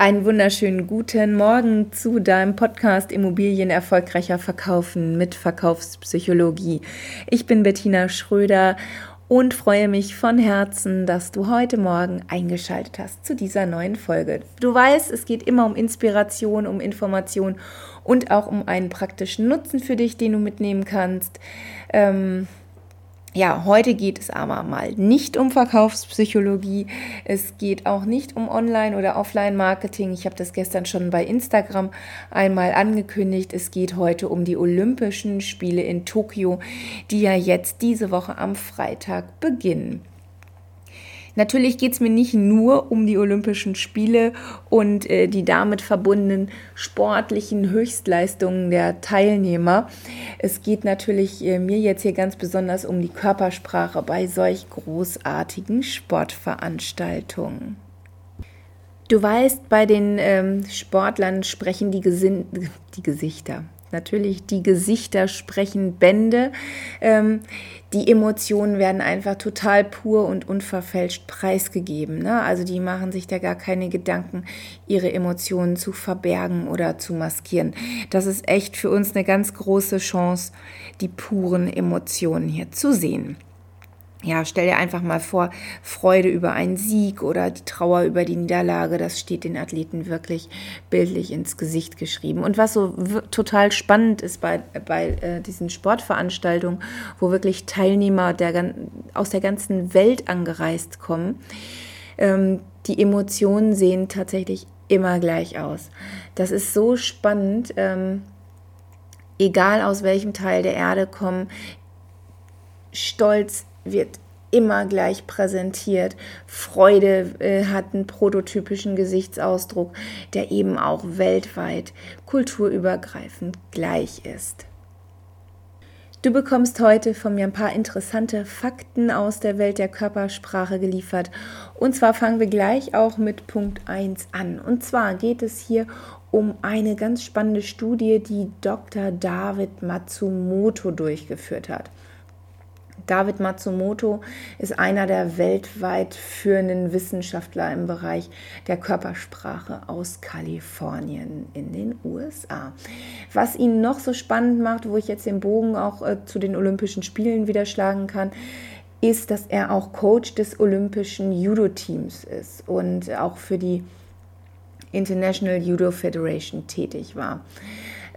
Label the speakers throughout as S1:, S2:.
S1: Einen wunderschönen guten Morgen zu deinem Podcast Immobilien erfolgreicher verkaufen mit Verkaufspsychologie. Ich bin Bettina Schröder und freue mich von Herzen, dass du heute Morgen eingeschaltet hast zu dieser neuen Folge. Du weißt, es geht immer um Inspiration, um Information und auch um einen praktischen Nutzen für dich, den du mitnehmen kannst. Ähm, ja, heute geht es aber mal nicht um Verkaufspsychologie. Es geht auch nicht um Online- oder Offline-Marketing. Ich habe das gestern schon bei Instagram einmal angekündigt. Es geht heute um die Olympischen Spiele in Tokio, die ja jetzt diese Woche am Freitag beginnen. Natürlich geht es mir nicht nur um die Olympischen Spiele und äh, die damit verbundenen sportlichen Höchstleistungen der Teilnehmer. Es geht natürlich äh, mir jetzt hier ganz besonders um die Körpersprache bei solch großartigen Sportveranstaltungen. Du weißt, bei den ähm, Sportlern sprechen die, Gesin die Gesichter, Natürlich, die Gesichter sprechen Bände. Ähm, die Emotionen werden einfach total pur und unverfälscht preisgegeben. Ne? Also die machen sich da gar keine Gedanken, ihre Emotionen zu verbergen oder zu maskieren. Das ist echt für uns eine ganz große Chance, die puren Emotionen hier zu sehen ja, stell dir einfach mal vor, Freude über einen Sieg oder die Trauer über die Niederlage, das steht den Athleten wirklich bildlich ins Gesicht geschrieben. Und was so total spannend ist bei, bei äh, diesen Sportveranstaltungen, wo wirklich Teilnehmer der, aus der ganzen Welt angereist kommen, ähm, die Emotionen sehen tatsächlich immer gleich aus. Das ist so spannend. Ähm, egal aus welchem Teil der Erde kommen, Stolz, wird immer gleich präsentiert. Freude äh, hat einen prototypischen Gesichtsausdruck, der eben auch weltweit kulturübergreifend gleich ist. Du bekommst heute von mir ein paar interessante Fakten aus der Welt der Körpersprache geliefert. Und zwar fangen wir gleich auch mit Punkt 1 an. Und zwar geht es hier um eine ganz spannende Studie, die Dr. David Matsumoto durchgeführt hat. David Matsumoto ist einer der weltweit führenden Wissenschaftler im Bereich der Körpersprache aus Kalifornien in den USA. Was ihn noch so spannend macht, wo ich jetzt den Bogen auch äh, zu den Olympischen Spielen wieder schlagen kann, ist, dass er auch Coach des Olympischen Judo-Teams ist und auch für die International Judo Federation tätig war.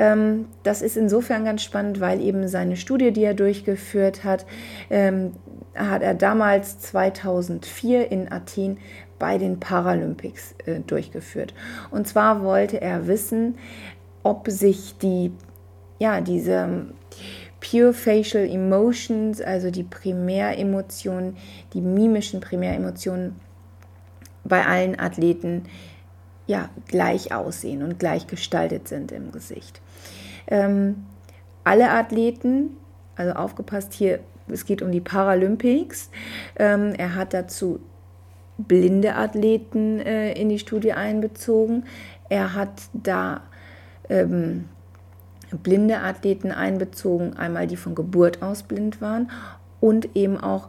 S1: Ähm, das ist insofern ganz spannend, weil eben seine Studie, die er durchgeführt hat, ähm, hat er damals 2004 in Athen bei den Paralympics äh, durchgeführt. Und zwar wollte er wissen, ob sich die, ja, diese Pure Facial Emotions, also die Primäremotionen, die mimischen Primäremotionen bei allen Athleten ja, gleich aussehen und gleich gestaltet sind im Gesicht. Ähm, alle Athleten, also aufgepasst hier, es geht um die Paralympics. Ähm, er hat dazu blinde Athleten äh, in die Studie einbezogen. Er hat da ähm, blinde Athleten einbezogen, einmal die von Geburt aus blind waren und eben auch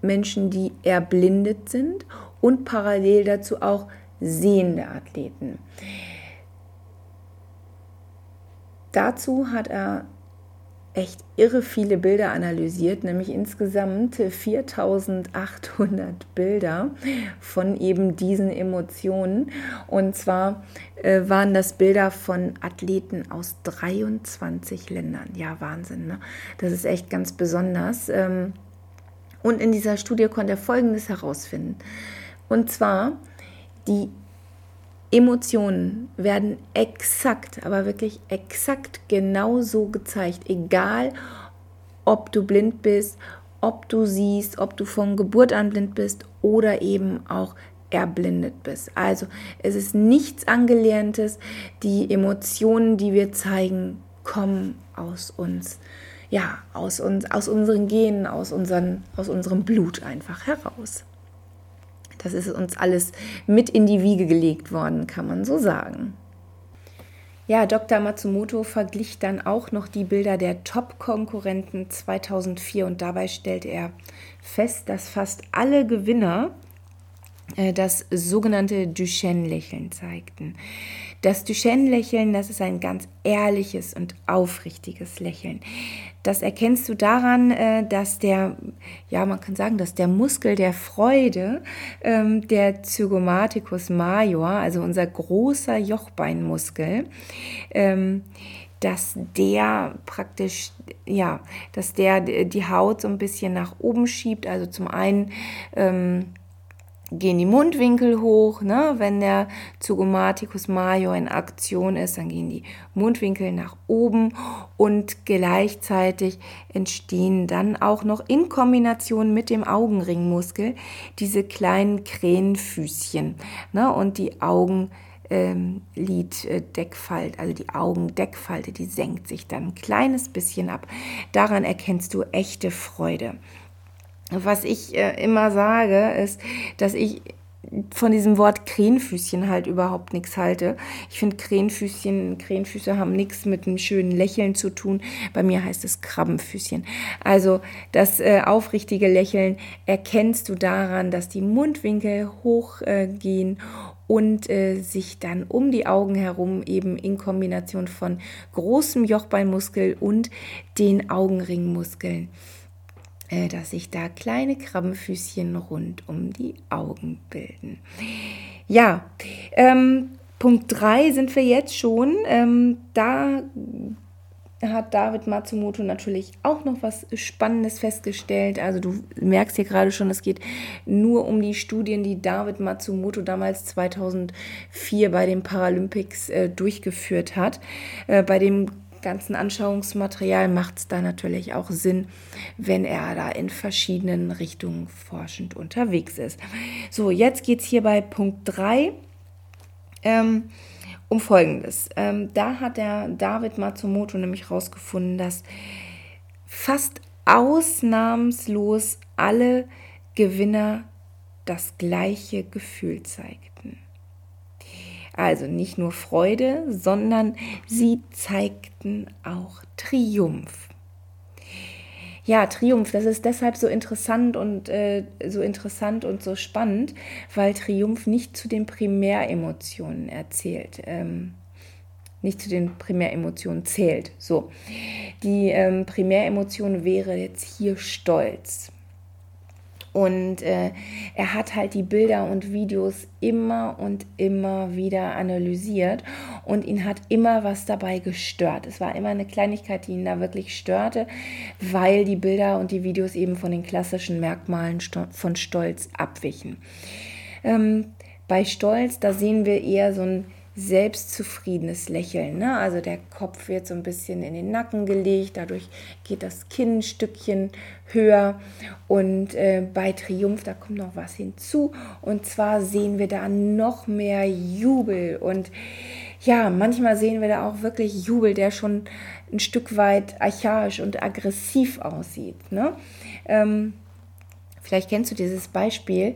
S1: Menschen, die erblindet sind und parallel dazu auch sehende Athleten. Dazu hat er echt irre viele Bilder analysiert, nämlich insgesamt 4800 Bilder von eben diesen Emotionen. Und zwar äh, waren das Bilder von Athleten aus 23 Ländern. Ja, Wahnsinn, ne? Das ist echt ganz besonders. Ähm, und in dieser Studie konnte er Folgendes herausfinden. Und zwar, die Emotionen werden exakt, aber wirklich exakt genauso gezeigt, egal ob du blind bist, ob du siehst, ob du von Geburt an blind bist oder eben auch erblindet bist. Also es ist nichts Angelerntes. Die Emotionen, die wir zeigen, kommen aus uns. Ja, aus uns, aus unseren Genen, aus, unseren, aus unserem Blut einfach heraus. Das ist uns alles mit in die Wiege gelegt worden, kann man so sagen. Ja, Dr. Matsumoto verglich dann auch noch die Bilder der Top-Konkurrenten 2004 und dabei stellte er fest, dass fast alle Gewinner äh, das sogenannte Duchenne-Lächeln zeigten. Das Duchenne-Lächeln, das ist ein ganz ehrliches und aufrichtiges Lächeln. Das erkennst du daran, äh, dass der, ja, man kann sagen, dass der Muskel der Freude, ähm, der Zygomaticus major, also unser großer Jochbeinmuskel, ähm, dass der praktisch, ja, dass der die Haut so ein bisschen nach oben schiebt. Also zum einen ähm, gehen die Mundwinkel hoch. Ne? Wenn der Zygomaticus major in Aktion ist, dann gehen die Mundwinkel nach oben und gleichzeitig entstehen dann auch noch in Kombination mit dem Augenringmuskel diese kleinen Krähenfüßchen ne? und die Augen ähm, Liddeckfalt, also die Augendeckfalte, die senkt sich dann ein kleines bisschen ab. Daran erkennst du echte Freude. Was ich äh, immer sage, ist, dass ich von diesem Wort Krähenfüßchen halt überhaupt nichts halte. Ich finde Krähenfüßchen, Krähenfüße haben nichts mit einem schönen Lächeln zu tun. Bei mir heißt es Krabbenfüßchen. Also das äh, aufrichtige Lächeln erkennst du daran, dass die Mundwinkel hochgehen äh, und äh, sich dann um die Augen herum eben in Kombination von großem Jochbeinmuskel und den Augenringmuskeln, äh, dass sich da kleine Krabbenfüßchen rund um die Augen bilden. Ja, ähm, Punkt 3 sind wir jetzt schon. Ähm, da hat David Matsumoto natürlich auch noch was Spannendes festgestellt. Also du merkst hier gerade schon, es geht nur um die Studien, die David Matsumoto damals 2004 bei den Paralympics äh, durchgeführt hat. Äh, bei dem ganzen Anschauungsmaterial macht es da natürlich auch Sinn, wenn er da in verschiedenen Richtungen forschend unterwegs ist. So, jetzt geht es hier bei Punkt 3. Ähm, um Folgendes. Ähm, da hat der David Matsumoto nämlich herausgefunden, dass fast ausnahmslos alle Gewinner das gleiche Gefühl zeigten. Also nicht nur Freude, sondern sie zeigten auch Triumph ja, Triumph, das ist deshalb so interessant und äh, so interessant und so spannend, weil Triumph nicht zu den Primäremotionen erzählt. Ähm, nicht zu den Primäremotionen zählt. So, die ähm, Primäremotion wäre jetzt hier Stolz. Und äh, er hat halt die Bilder und Videos immer und immer wieder analysiert und ihn hat immer was dabei gestört. Es war immer eine Kleinigkeit, die ihn da wirklich störte, weil die Bilder und die Videos eben von den klassischen Merkmalen von Stolz abwichen. Ähm, bei Stolz, da sehen wir eher so ein selbstzufriedenes Lächeln. Ne? Also der Kopf wird so ein bisschen in den Nacken gelegt, dadurch geht das Kinn ein Stückchen höher. Und äh, bei Triumph, da kommt noch was hinzu. Und zwar sehen wir da noch mehr Jubel. Und ja, manchmal sehen wir da auch wirklich Jubel, der schon ein Stück weit archaisch und aggressiv aussieht. Ne? Ähm, Vielleicht kennst du dieses Beispiel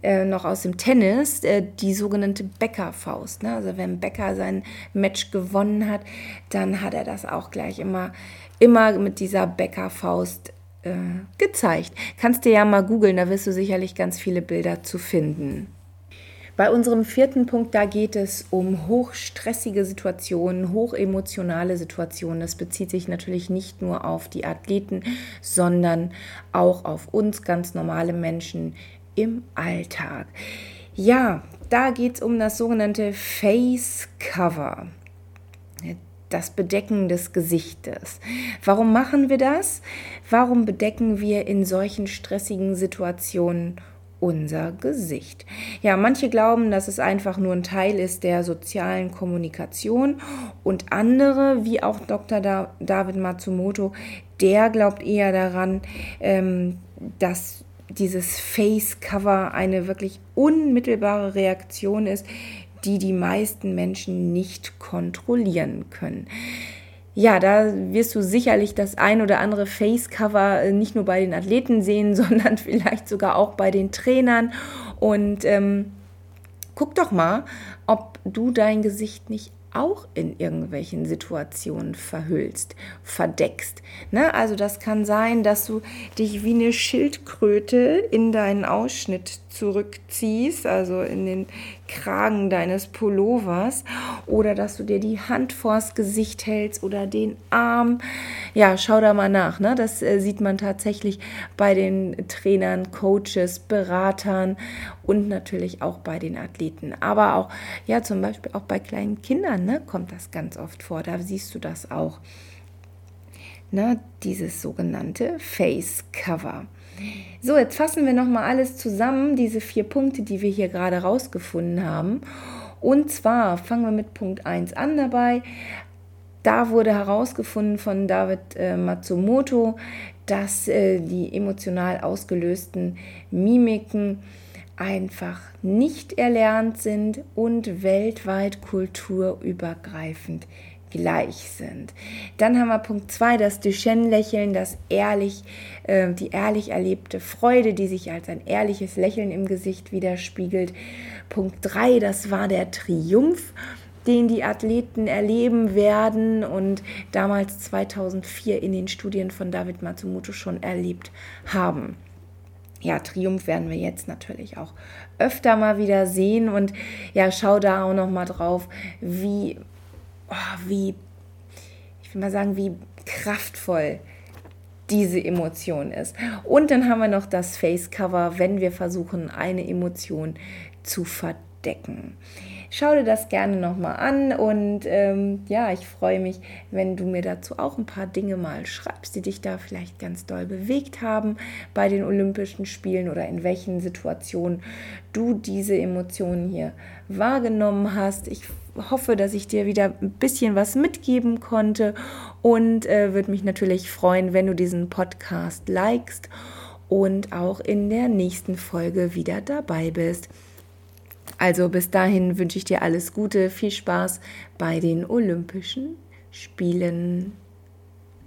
S1: äh, noch aus dem Tennis, äh, die sogenannte Bäckerfaust. Ne? Also wenn Becker sein Match gewonnen hat, dann hat er das auch gleich immer, immer mit dieser Bäckerfaust äh, gezeigt. Kannst dir ja mal googeln, da wirst du sicherlich ganz viele Bilder zu finden. Bei unserem vierten Punkt, da geht es um hochstressige Situationen, hochemotionale Situationen. Das bezieht sich natürlich nicht nur auf die Athleten, sondern auch auf uns ganz normale Menschen im Alltag. Ja, da geht es um das sogenannte Face Cover das Bedecken des Gesichtes. Warum machen wir das? Warum bedecken wir in solchen stressigen Situationen unser Gesicht. Ja, manche glauben, dass es einfach nur ein Teil ist der sozialen Kommunikation und andere, wie auch Dr. Da David Matsumoto, der glaubt eher daran, ähm, dass dieses Face Cover eine wirklich unmittelbare Reaktion ist, die die meisten Menschen nicht kontrollieren können. Ja, da wirst du sicherlich das ein oder andere Face-Cover äh, nicht nur bei den Athleten sehen, sondern vielleicht sogar auch bei den Trainern. Und ähm, guck doch mal, ob du dein Gesicht nicht auch in irgendwelchen Situationen verhüllst, verdeckst. Ne? Also das kann sein, dass du dich wie eine Schildkröte in deinen Ausschnitt zurückziehst, also in den Kragen deines Pullovers oder dass du dir die Hand vors Gesicht hältst oder den Arm. Ja, schau da mal nach. Ne? Das äh, sieht man tatsächlich bei den Trainern, Coaches, Beratern und natürlich auch bei den Athleten. Aber auch, ja, zum Beispiel auch bei kleinen Kindern ne, kommt das ganz oft vor. Da siehst du das auch. Ne, dieses sogenannte Face Cover. So, jetzt fassen wir nochmal alles zusammen, diese vier Punkte, die wir hier gerade rausgefunden haben. Und zwar fangen wir mit Punkt 1 an dabei. Da wurde herausgefunden von David äh, Matsumoto, dass äh, die emotional ausgelösten Mimiken einfach nicht erlernt sind und weltweit kulturübergreifend gleich sind. Dann haben wir Punkt 2, das Duchenne-Lächeln, das ehrlich, äh, die ehrlich erlebte Freude, die sich als ein ehrliches Lächeln im Gesicht widerspiegelt. Punkt 3, das war der Triumph den die Athleten erleben werden und damals 2004 in den Studien von David Matsumoto schon erlebt haben. Ja, Triumph werden wir jetzt natürlich auch öfter mal wieder sehen und ja, schau da auch noch mal drauf, wie oh, wie, ich will mal sagen, wie kraftvoll diese Emotion ist. Und dann haben wir noch das Face Cover, wenn wir versuchen, eine Emotion zu verdecken. Schau dir das gerne nochmal an und ähm, ja, ich freue mich, wenn du mir dazu auch ein paar Dinge mal schreibst, die dich da vielleicht ganz doll bewegt haben bei den Olympischen Spielen oder in welchen Situationen du diese Emotionen hier wahrgenommen hast. Ich hoffe, dass ich dir wieder ein bisschen was mitgeben konnte und äh, würde mich natürlich freuen, wenn du diesen Podcast likest und auch in der nächsten Folge wieder dabei bist. Also bis dahin wünsche ich dir alles Gute, viel Spaß bei den Olympischen Spielen.